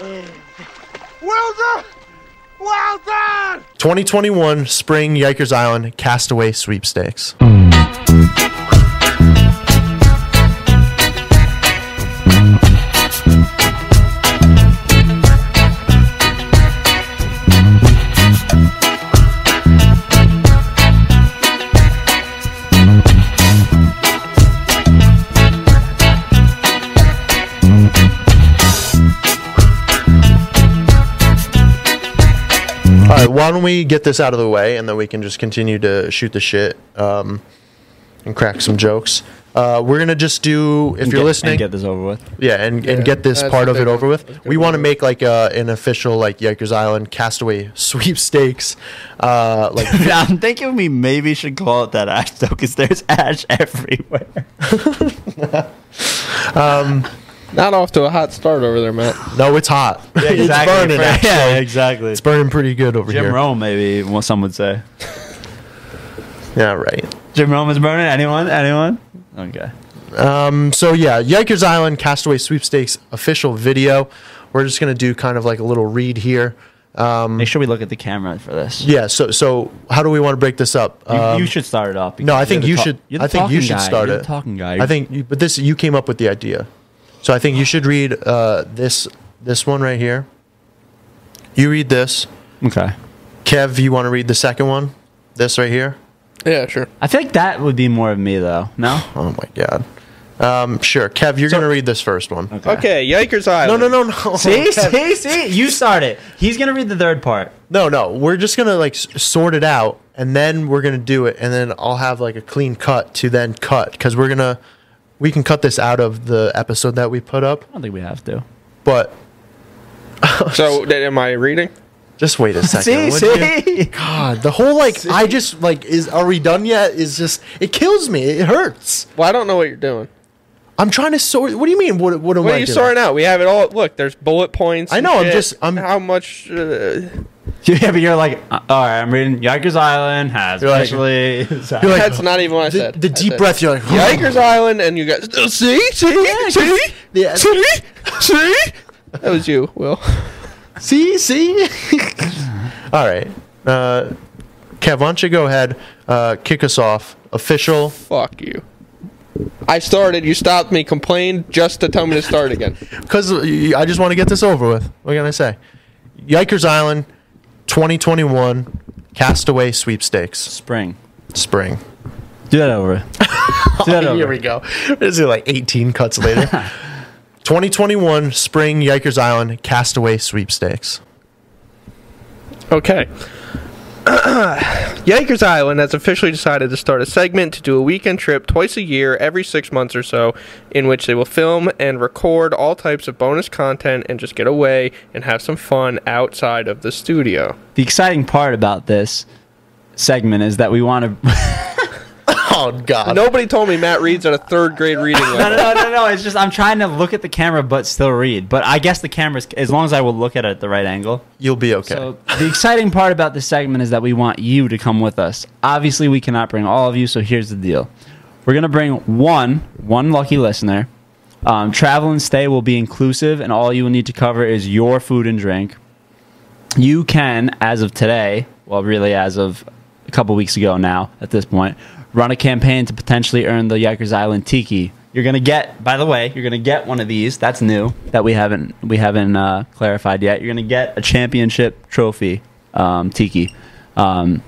Well done! 2021 Spring Yikers Island Castaway Sweepstakes. Don't we get this out of the way and then we can just continue to shoot the shit um, and crack some jokes. Uh, we're gonna just do if And you're get- listening, and get this over with. yeah, and, and get this that's part of it over with. That's a good We want to make like uh, an official like Yikers Island Castaway sweepstakes. Uh, like I'm thinking we maybe should call it that ash though, because there's ash everywhere. Not off to a hot start over there, Matt. no, it's hot. Yeah, it's burning. Yeah, exactly. It's burning pretty good over Jim here. Jim Rome, maybe what some would say. Yeah, right. Jim Rome is burning. Anyone? Anyone? Okay. Um, so yeah, Yikers Island Castaway Sweepstakes official video. We're just gonna do kind of like a little read here. Um, Make sure we look at the camera for this. yeah. So so how do we want to break this up? You, Um, you should start it off. no, I think you're the you ta- should. I think you should guy. start You're it. the talking guy. I think, you- but this you came up with the idea, so I think you should read uh, this this one right here. You read this, Okay. Kev. You want to read the second one? This right here. Yeah, sure. I think that would be more of me though. No. Oh my god. Um, sure, Kev. You're gonna read this first one. Okay, Yikers Island. No, no, no, no. See, Kev, see, see. You start it. He's gonna read the third part. No, no. We're just gonna like s- sort it out, and then we're gonna do it, and then I'll have like a clean cut to then cut because we're gonna we can cut this out of the episode that we put up, I don't think we have to. but So, th- am I reading? just wait a second. See, would you? see. God, the whole like I just like is are we done yet? Is just it kills me. It hurts. Well, I don't know what you're doing. I'm trying to sort. What do you mean? What what am What I are you doing? sorting out? We have it all. Look, there's bullet points. I and know, I'm shit. just- I'm- How much? Uh, Yeah, but you're like, uh, all right. I'm reading Yikers Island has You're like- actually. You're like, that's not even what I the, said. the deep said, breath. You're like Yikers Island, and you guys. See, see, see, Yeah. see, see. That was you, Will. See, see. All right, uh, Kev. Why don't you go ahead, uh, kick us off? Official. Fuck you. I started. You stopped me. Complained just to tell me to start again. Because I just want to get this over with. What can I say? Yikers Island, 2021 Castaway Sweepstakes Spring. Spring. Do that over. Do that over. Here we go. This is like 18 cuts later. 2021 Spring Yikers Island Castaway Sweepstakes. Okay. Yikers Island has officially decided to start a segment to do a weekend trip twice a year, every six months or so, in which they will film and record all types of bonus content and just get away and have some fun outside of the studio. The exciting part about this segment is that we want to. Oh God. Nobody told me Matt reads at a third grade reading no, level. no, no, no, no. It's just I'm trying to look at the camera but still read. But I guess the camera's as long as I will look at it at the right angle. You'll be okay. So the exciting part about this segment is that we want you to come with us. Obviously, we cannot bring all of you, so here's the deal: we're gonna bring one, one lucky listener. Um, travel and stay will be inclusive, and all you will need to cover is your food and drink. You can, as of today, well, really as of a couple weeks ago now, at this point, run a campaign to potentially earn the Yikers Island Tiki. You're gonna get, by the way, you're gonna get one of these. That's new that we haven't we haven't uh, clarified yet. You're gonna get a championship trophy um, Tiki. Um,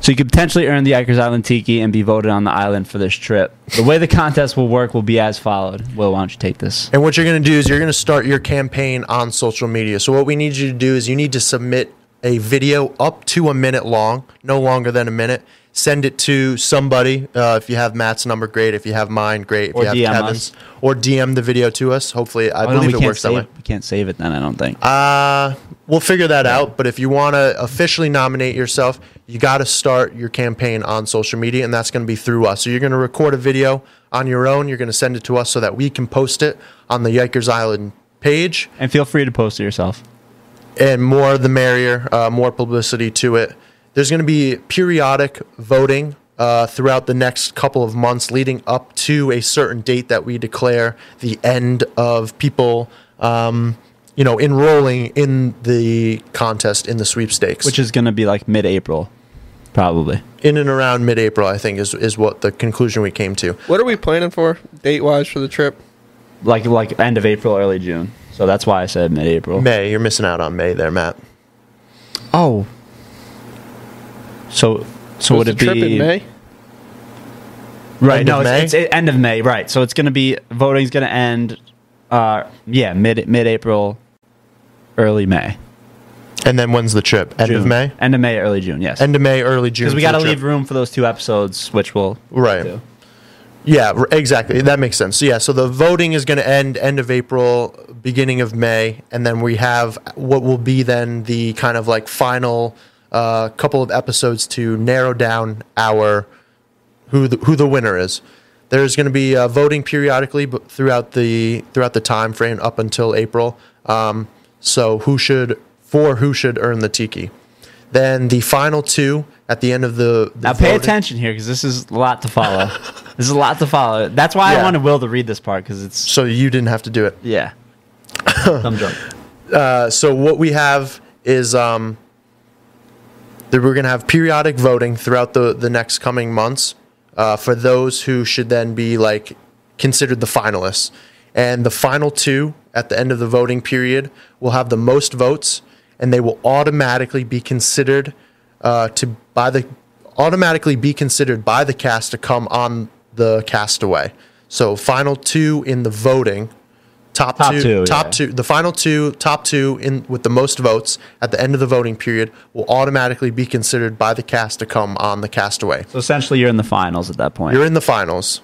so you could potentially earn the Yikers Island Tiki and be voted on the island for this trip. The way the contest will work will be as followed. Will, why don't you take this? And what you're going to do is you're going to start your campaign on social media. So what we need you to do is you need to submit a video up to a minute long, no longer than a minute, send it to somebody. Uh, if you have Matt's number, great. If you have mine, great. If Or you have DM Kevin's, us. or DM the video to us. Hopefully, I Oh, believe we it works that way. We can't save it then. I don't think. Uh, we'll figure that out. But if you want to officially nominate yourself, you got to start your campaign on social media, and that's going to be through us. So you're going to record a video on your own. You're going to send it to us so that we can post it on the Yikers Island page, and feel free to post it yourself. and more the merrier. Uh, more publicity to it. There's going to be periodic voting. Uh, throughout the next couple of months, leading up to a certain date that we declare the end of people, um, you know, enrolling in the contest in the sweepstakes, Which is going to be like mid-April, probably. in and around mid-April, I think is is what the conclusion we came to. What are we planning for date wise for the trip? Like like end of April, early June. So that's why I said mid-April. May, you're missing out on May there, Matt. Oh. So so would it trip be in May? Right. End no, it's, it's end of May. Right. So it's going to be voting's going to end. Uh, yeah, mid mid April, early May. And then when's the trip? End of May. End of May, early June. Yes. End of May, early June. Because we got to leave room for those two episodes, which will Right. do. Yeah, exactly. That makes sense. So, yeah, so the voting is going to end end of April, beginning of May, and then we have what will be then the kind of like final uh, couple of episodes to narrow down our who the, who the winner is. There's going to be uh, voting periodically, throughout the throughout the time frame up until April. Um, so who should for who should earn the tiki? Then the final two at the end of the, the Now pay voting- attention here because this is a lot to follow. this is a lot to follow. That's why Yeah. I wanted Will to read this part because it's So you didn't have to do it. yeah. Thumb jump. Uh, so what we have is um, that we're going to have periodic voting throughout the, the next coming months uh, for those who should then be like considered the finalists. And the final two at the end of the voting period will have the most votes, and they will automatically be considered uh, to by the automatically be considered by the cast to come on the castaway. So final two in the voting top, Top two, two, top yeah. two, the final two, top two in with the most votes at the end of the voting period will automatically be considered by the cast to come on the castaway. So essentially, you're in the finals at that point. You're in the finals,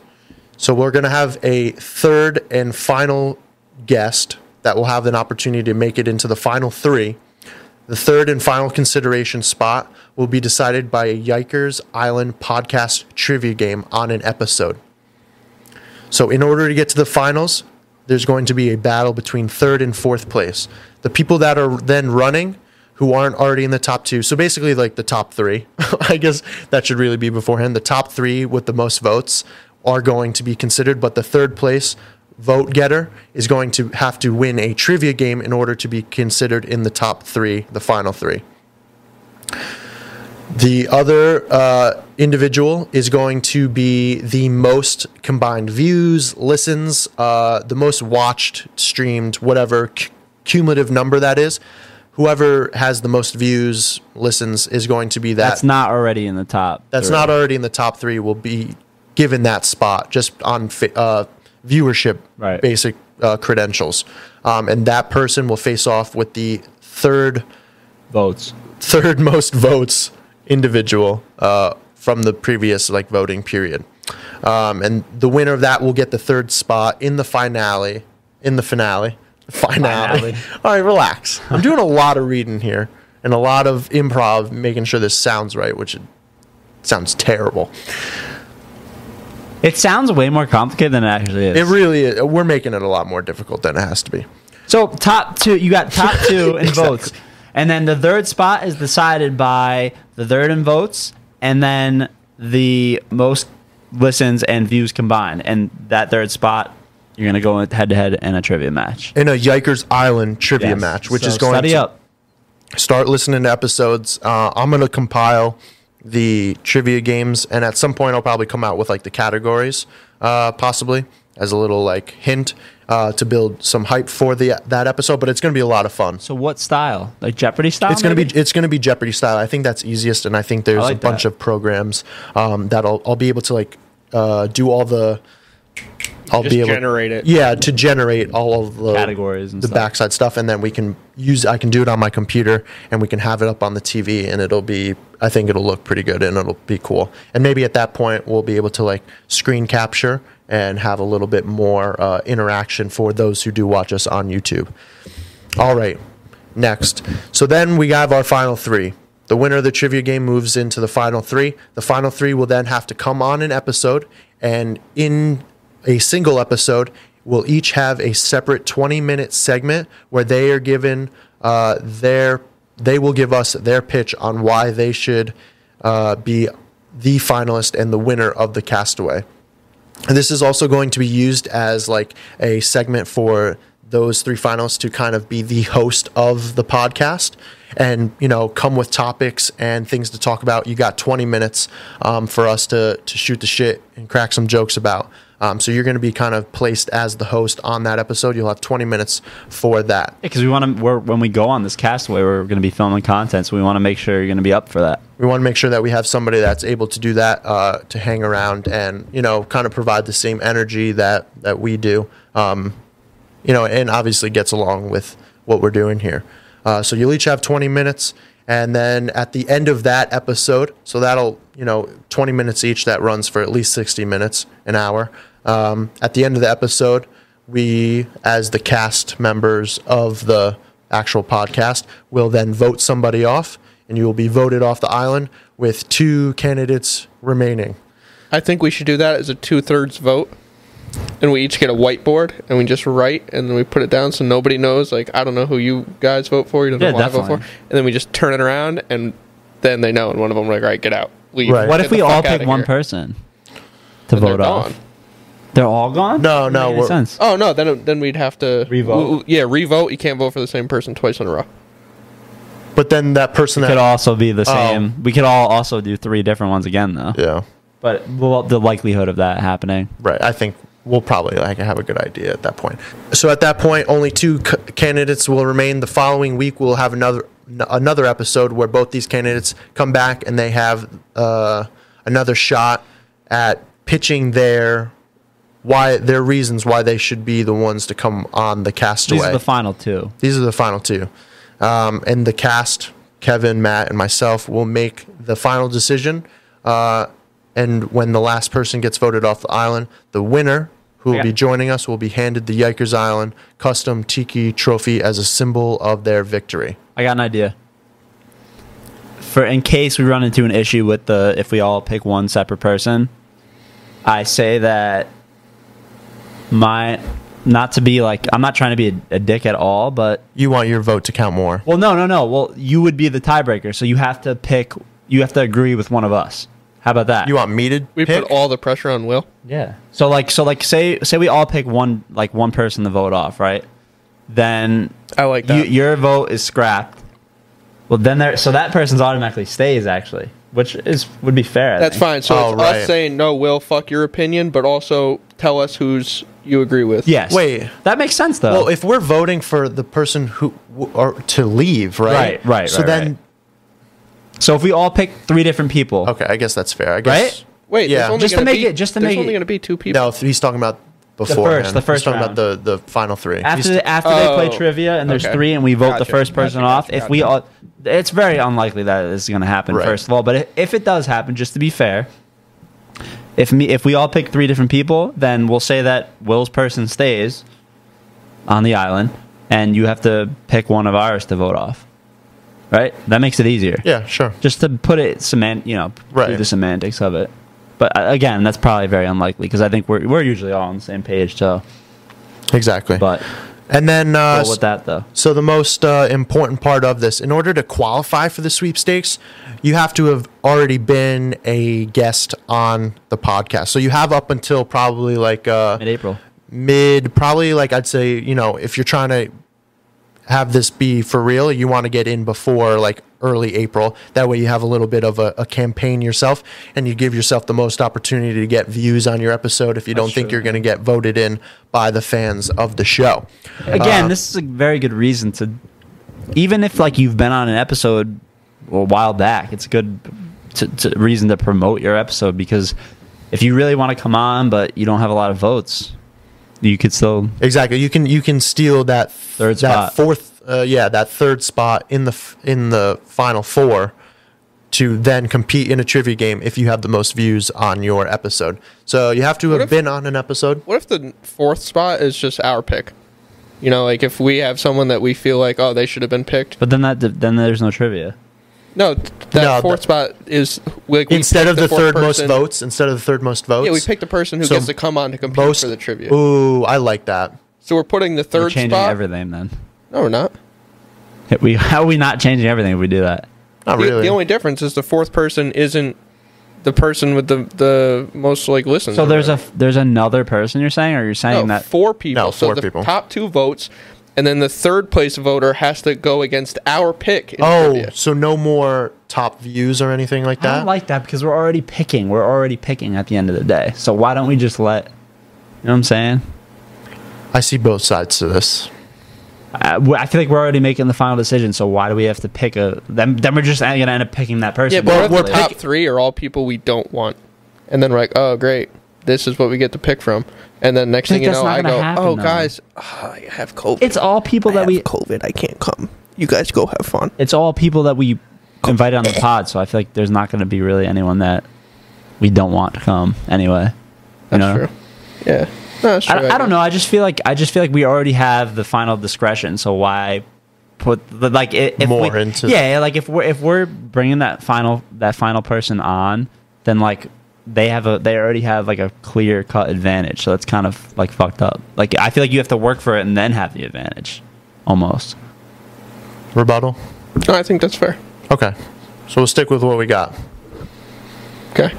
so we're going to have a third and final guest that will have an opportunity to make it into the final three. The third and final consideration spot will be decided by a Yikers Island podcast trivia game on an episode. So, in order to get to the finals, there's going to be a battle between third and fourth place. The people that are then running, who aren't already in the top two, so basically like the top three, I guess that should really be beforehand. The top three with the most votes are going to be considered, but the third place vote getter is going to have to win a trivia game in order to be considered in the top three, the final three. The other uh, individual is going to be the most combined views, listens, uh, the most watched, streamed, whatever c- cumulative number that is. Whoever has the most views, listens, is going to be that. That's not already in the top. That's three. not already in the top three. Will be given that spot just on uh, viewership Right. basic uh, credentials, um, and that person will face off with the third votes. third most votes individual uh, from the previous like voting period, um, and the winner of that will get the third spot in the finale. In the finale, finale. Finale. All right, relax. I'm doing a lot of reading here and a lot of improv, making sure this sounds right, which it sounds terrible. It sounds way more complicated than it actually is. It really is. We're making it a lot more difficult than it has to be. So top two, you got top two in Exactly. votes, and then the third spot is decided by the third in votes, and then the most listens and views combined, and that third spot you're gonna go head to head in a trivia match. In a Yikers Island trivia Yes. match, which So is going study to up. start listening to episodes. Uh, I'm going to compile the trivia games, and at some point, I'll probably come out with like the categories, uh, possibly as a little like hint uh, to build some hype for the that episode. But it's going to be a lot of fun. So what style? Like Jeopardy style? It's going to be it's going to be Jeopardy style. I think that's easiest, and I think there's I like a bunch that. of programs um, that I'll I'll be able to like uh, do all the I'll Just be able generate it. Yeah, to generate all of the Categories and the stuff. backside stuff, and then we can use. I can do it on my computer, and we can have it up on the TV, and it'll be. I think it'll look pretty good, and it'll be cool. And maybe at that point, we'll be able to like screen capture and have a little bit more uh, interaction for those who do watch us on YouTube. All right, next. So then we have our final three. The winner of the trivia game moves into the final three. The final three will then have to come on an episode, and in a single episode will each have a separate 20 minute segment where they are given uh, their they will give us their pitch on why they should uh, be the finalist and the winner of the castaway this is also going to be used as like a segment for those three finalists to kind of be the host of the podcast and you know come with topics and things to talk about. You got 20 minutes um, for us to to shoot the shit and crack some jokes about um, so you're going to be kind of placed as the host on that episode. You'll have 20 minutes for that. Because we want to, when we go on this castaway, we're going to be filming content, so we want to make sure you're going to be up for that. we want to make sure that we have somebody that's able to do that uh, to hang around and you know kind of provide the same energy that that we do. Um, you know and obviously gets along with what we're doing here. Uh, so you'll each have 20 minutes and then at the end of that episode so that'll you know 20 minutes each that runs for at least 60 minutes an hour. Um, at the end of the episode we as the cast members of the actual podcast will then vote somebody off and you will be voted off the island with two candidates remaining. I think we should do that as a two thirds vote, and we each get a whiteboard and we just write and then we put it down so nobody knows. Like I don't know who you guys vote for. You don't know Yeah, who I vote for, and then we just turn it around and then they know. And one of them like, all right, get out, leave. Right. What Get if we all pick one here." person to And they're vote off? gone. They're all gone? No, no, Doesn't make any we're- sense. Oh no, then then we'd have to Revote. w- w- yeah, revote. You can't vote for the same person twice in a row. but then that person Could also be the Oh. same. We could all also do three different ones again, though. yeah But well, the likelihood of that happening. right i think we'll probably like have a good idea at that point so at that point only two c- candidates will remain the following week we'll have another n- another episode where both these candidates come back and they have uh, another shot at pitching their why their reasons why they should be the ones to come on the castaway These are the final two. These are the final two. Um, and the cast, Kevin, Matt, and myself, will make the final decision. Uh, and when the last person gets voted off the island, the winner, who will Yeah. be joining us, will be handed the Yikers Island custom tiki trophy as a symbol of their victory. I got an idea. For in case we run into an issue with the if we all pick one separate person, I say that my not to be like I'm not trying to be a, a dick at all, but You want your vote to count more. well, no, no, no. Well, you would be the tiebreaker, so you have to pick. You have to agree with one of us. How about that? You want me to We pick? put all the pressure on Will. Yeah. So like so like say say we all pick one like one person to vote off, right? Then I like you, that. your vote is scrapped. Well, then there so that person's automatically stays actually, which is would be fair. I That's think. fine. So Oh, it's right. us saying no, Will, fuck your opinion, but also tell us who's you agree with. Yes. Wait. that makes sense though. well, if we're voting for the person who w- or to leave, right? Right, right, So right, then, right. So if we all pick three different people, okay, I guess that's fair. I guess. Right? Wait, Yeah. there's only Just to gonna make be, it- just to there's make only it- going to be two people. No, he's talking about before. the first he's talking round. about the, the final three. after He's- the, after they play Oh, trivia and there's okay. three and we vote the Gotcha, first person gotcha, off, gotcha, if we gotcha. all, it's very unlikely that this is going to happen. Right. First of all, but if it does happen, just to be fair, if me if we all pick three different people, then we'll say that Will's person stays on the island, and you have to pick one of ours to vote off. Right? That makes it easier. yeah, sure. Just to put it cement, you know, Right. do the semantics of it. But uh, again, that's probably very unlikely because I think we're we're usually all on the same page. So, Exactly. but and then, uh, with that though. so the most uh, important part of this, in order to qualify for the sweepstakes, you have to have already been a guest on the podcast. So you have up until probably like uh, Mid-April. mid, probably like I'd say, you know, if you're trying to have this be for real, you want to get in before like early April. That way you have a little bit of a, a campaign yourself and you give yourself the most opportunity to get views on your episode if you don't think true, you're going to get voted in by the fans of the show. Again, Uh, this is a very good reason to, even if like you've been on an episode a while back, it's a good to, to reason to promote your episode because if you really want to come on but you don't have a lot of votes, you could still Exactly. You can you can steal that Third that spot. fourth uh, yeah that third spot in the f- in the final four to then compete in a trivia game if you have the most views on your episode. So you have to have if- been on an episode. What if the fourth spot is just our pick? You know, like if we have someone that we feel like, oh, they should have been picked. but then that then there's no trivia. No, th- that No, fourth spot is like we Instead pick of the, fourth third most votes, instead of the third most votes. Yeah, we picked a person who So gets to come on to compete most for the trivia. Ooh, I like that. So we're putting the We're third changing spot. everything then. No, we're not. We how are we not changing everything if we do that? Not The, really. the only difference is the fourth person isn't the person with the the most like listens. So or there's a whatever. there's another person you're saying, or you're saying no, that four people. No, so four the people. top two votes, and then the third place voter has to go against our pick. In oh, trivia. so no more top views or anything like that. I don't like that because we're already picking. We're already picking at the end of the day. So why don't we just let? You know what I'm saying? I see both sides to this. Uh, I feel like we're already making the final decision. So why do we have to pick a? Then then we're just gonna end up picking that person. yeah, but Well, what if we're top three are all people we don't want, and then we're like, oh great, this is what we get to pick from, and then next I thing you that's know, not I gonna go, happen, oh though. guys, ah, I have COVID. it's all people I that have we. COVID. I can't come. You guys go have fun. It's all people that we invited on the pod. So I feel like there's not going to be really anyone that we don't want to come anyway. You That's know? true. Yeah, no, that's true. I, I don't know. I just feel like I just feel like we already have the final discretion. So why put the, like i- if More we, into- yeah like if we're if we're bringing that final that final person on, then like they have a they already have like a clear cut advantage. So that's kind of like fucked up. Like I feel like you have to work for it and then have the advantage, almost. Rebuttal. No, I think that's fair. Okay, so we'll stick with what we got. Okay.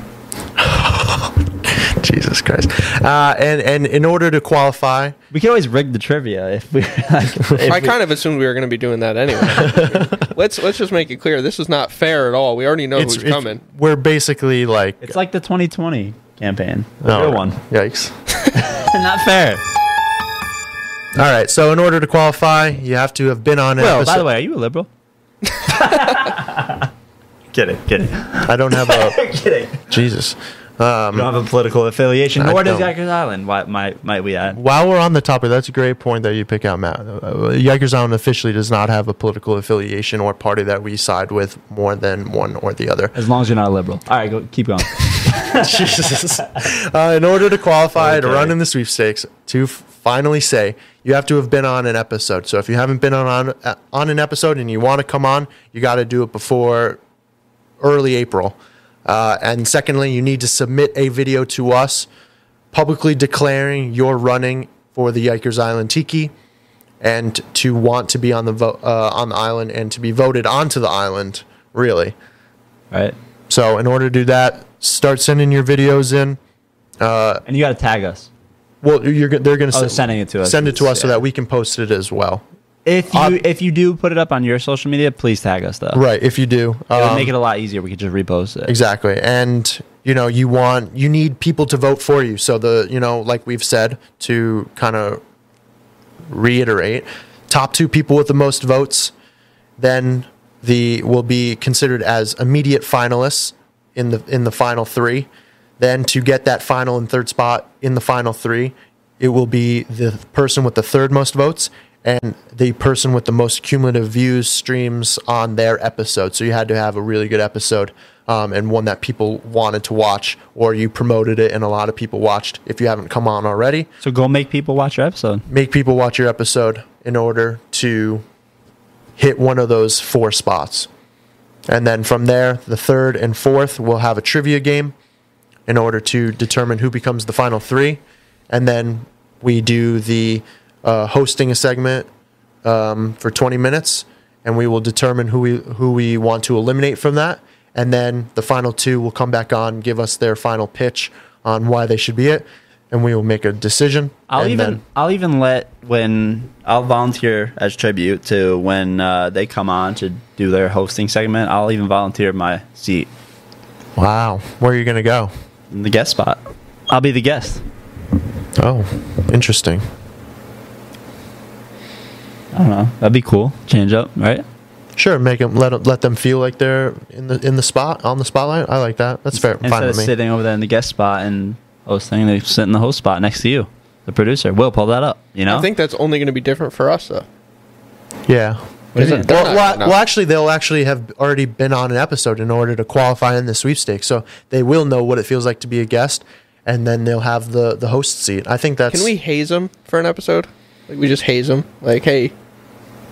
Jesus Christ. Uh, and and in order to qualify, We can always rig the trivia if we like. if I we- kind of assumed we were going to be doing that anyway. let's let's just make it clear. This is not fair at all. We already know it's, who's it's- coming. we're basically like It's like the 2020 campaign, the Oh, real one. Yikes. Not fair. All right, so in order to qualify, you have to have been on an Well, episode. by the way, are you a liberal? kidding, kidding, I don't have a kidding. Jesus. You don't have a political affiliation, I nor does don't. Rikers Island. Why might might we add? While we're on the topic, that's a great point that you pick out, Matt. Uh, Yikers Island officially does not have a political affiliation or party that we side with more than one or the other. As long as you're not a liberal. All right, go keep going. Jesus. Uh, in order to qualify to run in the sweepstakes, to f- finally say you have to have been on an episode. So if you haven't been on on, uh, on an episode and you want to come on, you got to do it before early April. Uh, and secondly, you need to submit a video to us publicly declaring you're running for the Yikers Island Tiki and to want to be on the vo- uh, on the island and to be voted onto the island. Really. right, So in order to do that, start sending your videos in. and you got to tag us Well, you're they're going to Oh, they're sending it to us. Send it to us so that we can post it as well. If you if you do put it up on your social media. Please tag us though. Right, if you do. It would Um, make it a lot easier. We could just repost it. exactly. And you know, you want you need people to vote for you. So the, you know, like we've said to kind of reiterate, top 2 people with the most votes then the will be considered as immediate finalists in the in the final 3. Then to get that final and third spot in the final 3, it will be the person with the third most votes and the person with the most cumulative views streams on their episode. So you had to have a really good episode um, and one that people wanted to watch, or you promoted it and a lot of people watched. If you haven't come on already, So go make people watch your episode. make people watch your episode in order to hit one of those four spots. And then from there, the third and fourth will have a trivia game in order to determine who becomes the final three. And then we do the uh, hosting a segment um, for 20 minutes, and we will determine who we who we want to eliminate from that. And then the final two will come back on, give us their final pitch on why they should be it, and we will make a decision. I'll and even then- I'll even let when I'll volunteer as tribute to when uh, they come on to do their hosting segment. I'll even volunteer my seat Wow, where are you gonna go? in the guest spot. I'll be the guest. Oh, interesting. I don't know. That'd be cool. Change up, right? Sure, make them let 'em- let them feel like they're in the in the spot on the spotlight. I like that. That's fair. Instead Fine of with me. sitting over there in the guest spot and hosting, they sit in the host spot next to you. the producer. We'll pull that up. You know, I think that's only going to be different for us though. Yeah. What is it? Well, well, well, actually, they'll actually have already been on an episode in order to qualify in the sweepstakes, so they will know what it feels like to be a guest, and then they'll have the the host seat. I think that's Can we haze them for an episode? Like we just haze them. Like, hey,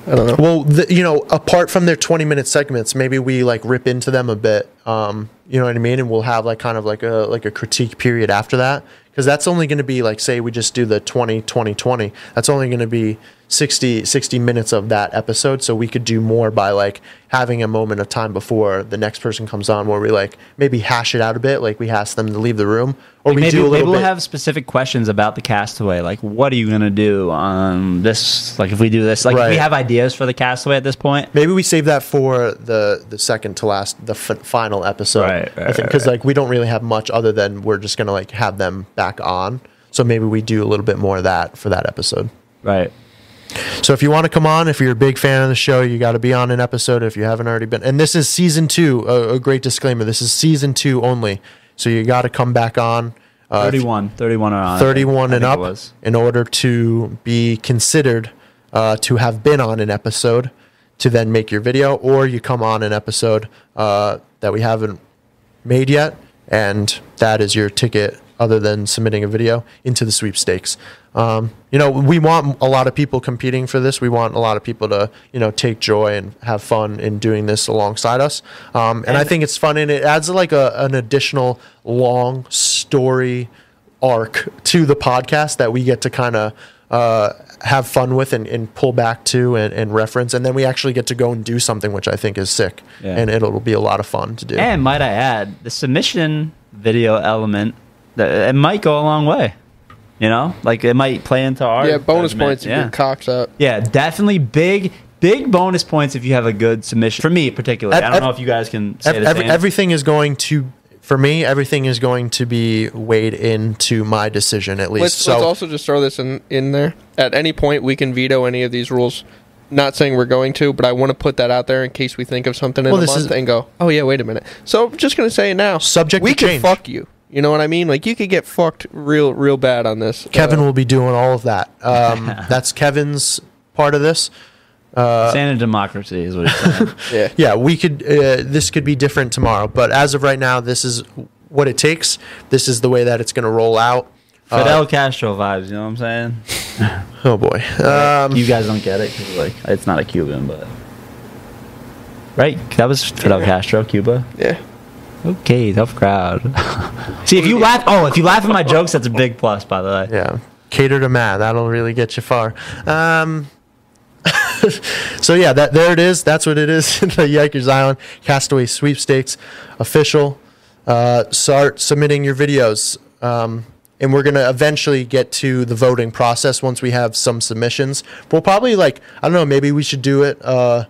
I don't know. Well, the, you know, apart from their 20 minute segments, maybe we like rip into them a bit. Um, you know what I mean? And we'll have like kind of like a like a critique period after that because that's only going to be like say we just do the 20 20 20. That's only going to be 60 60 minutes of that episode, so we could do more by like having a moment of time before the next person comes on where we like maybe hash it out a bit, like we ask them to leave the room or we maybe, do a maybe little we'll bit have specific questions about the castaway. Like, what are you gonna do on this? Like, if we do this, like, Right. we have ideas for the castaway at this point. Maybe we save that for the the second to last, the f- final episode. Right, right, I think right, because like we don't really have much other than we're just gonna like have them back on. So maybe we do a little bit more of that for that episode. Right. So if you want to come on, if you're a big fan of the show, you got to be on an episode. If you haven't already been, and this is season two. A, a great disclaimer: this is season two only. So you got to come back on. Uh, 31. 31 or on. 31 I and up in order to be considered uh, to have been on an episode to then make your video, or you come on an episode uh, that we haven't made yet, and that is your ticket other than submitting a video into the sweepstakes. Um, you know, we want a lot of people competing for this. We want a lot of people to, you know, take joy and have fun in doing this alongside us. Um, and, I think it's fun, and it adds like a, an additional long story arc to the podcast that we get to kind of uh, have fun with and, and pull back to and, and reference. And then we actually get to go and do something, which I think is sick. Yeah. And it'll be a lot of fun to do. And might I add, the submission video element, that it might go a long way. You know, like it might play into our Yeah, bonus judgment. points if Yeah. your cocks up. Yeah, definitely big, big bonus points if you have a good submission. For me, particularly, I don't ev- know if you guys can say Ev- the every- same. everything is going to, for me, everything is going to be weighed into my decision at least. Let's, so let's also just throw this in, in there. At any point, we can veto any of these rules. Not saying we're going to, but I want to put that out there in case we think of something in Well, a this month is- and go, oh yeah, wait a minute. So I'm just gonna say it now. Subject we to can change. fuck you. You know what I mean? Like you could get fucked real, real bad on this. Kevin Uh, will be doing all of that. Um, that's Kevin's part of this. Standard democracy is what it's saying. yeah. yeah, we could. Uh, this could be different tomorrow, but as of right now, this is what it takes. This is the way that it's going to roll out. Uh, Fidel Castro vibes. You know what I'm saying? oh boy. Um, you guys don't get it 'cause, like it's not a Cuban, but right. That was Fidel Castro, Cuba. Yeah. Okay, tough crowd. See, if you laugh, oh, if you laugh at my jokes, that's a big plus, by the way. yeah, cater to Matt. That'll really get you far. Um, so yeah, that there it is. That's what it is. the Yikers Island Castaway Sweepstakes official. Uh, start submitting your videos. Um, and we're gonna eventually get to the voting process once we have some submissions. We'll probably like I don't know. Maybe we should do it uh,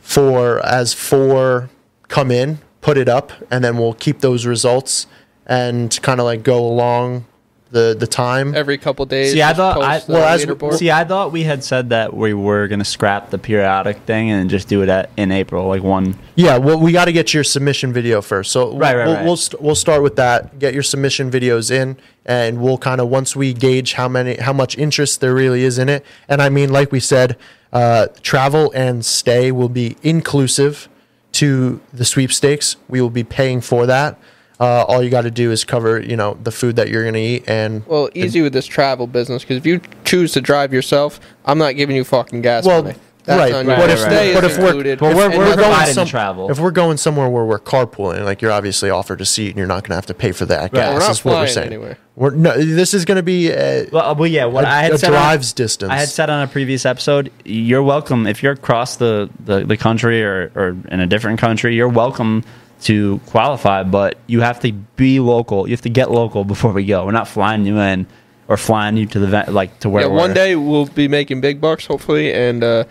for as four come in, put it up, and then we'll keep those results and kind of like go along the the time. Every couple days. See, I just thought, I, post well, as- leaderboard. see, I thought we had said that we were gonna scrap the periodic thing and just do it at in April, like one. Yeah, well, we got to get your submission video first. So Right, right, we'll, right. We'll, st- we'll start with that. Get your submission videos in, and we'll kind of once we gauge how many, how much interest there really is in it. And I mean, like we said, uh, travel and stay will be inclusive to the sweepstakes. We will be paying for that. Uh, all you got to do is cover, you know, the food that you're going to eat, and well, easy with this travel business because if you choose to drive yourself, I'm not giving you fucking gas Well, money. That's right, on right, you. but if- Stay but is if we're- included. but we're- we're that's- providing some- travel. If we're going somewhere where we're carpooling, like you're obviously offered a seat, and you're not going to have to pay for that gas. We're not is what we're saying. anywhere. We're no. This is going to be uh, Well, uh, well yeah. What a, I had a said on- drives distance. I had said on a previous episode, you're welcome if you're across the, the, the country or, or in a different country, you're welcome to qualify, but you have to be local. You have to get local before we go. We're not flying you in or flying you to the like to where yeah, we're one day we'll be making big bucks, hopefully, and uh,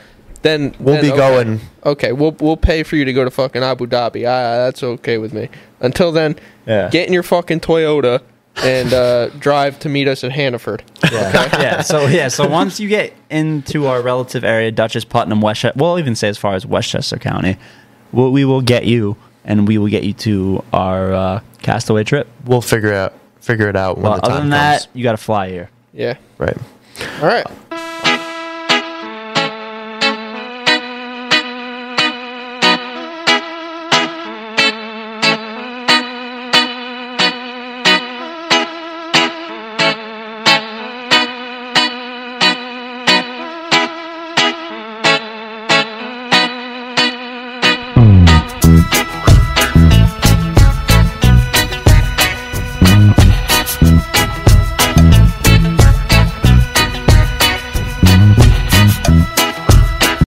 then We'll then, be okay. going- Okay, we'll we'll pay for you to go to fucking Abu Dhabi. Ah, that's okay with me. Until then, Yeah. get in your fucking Toyota and uh, drive to meet us at Hannaford. yeah. yeah. So yeah. So once you get into our relative area, Dutchess, Putnam, Westchester, we'll even say as far as Westchester County, we'll, we will get you, and we will get you to our uh, castaway trip. We'll figure out figure it out when Well, the time other than comes. that, you got to fly here. Yeah. Right. All right.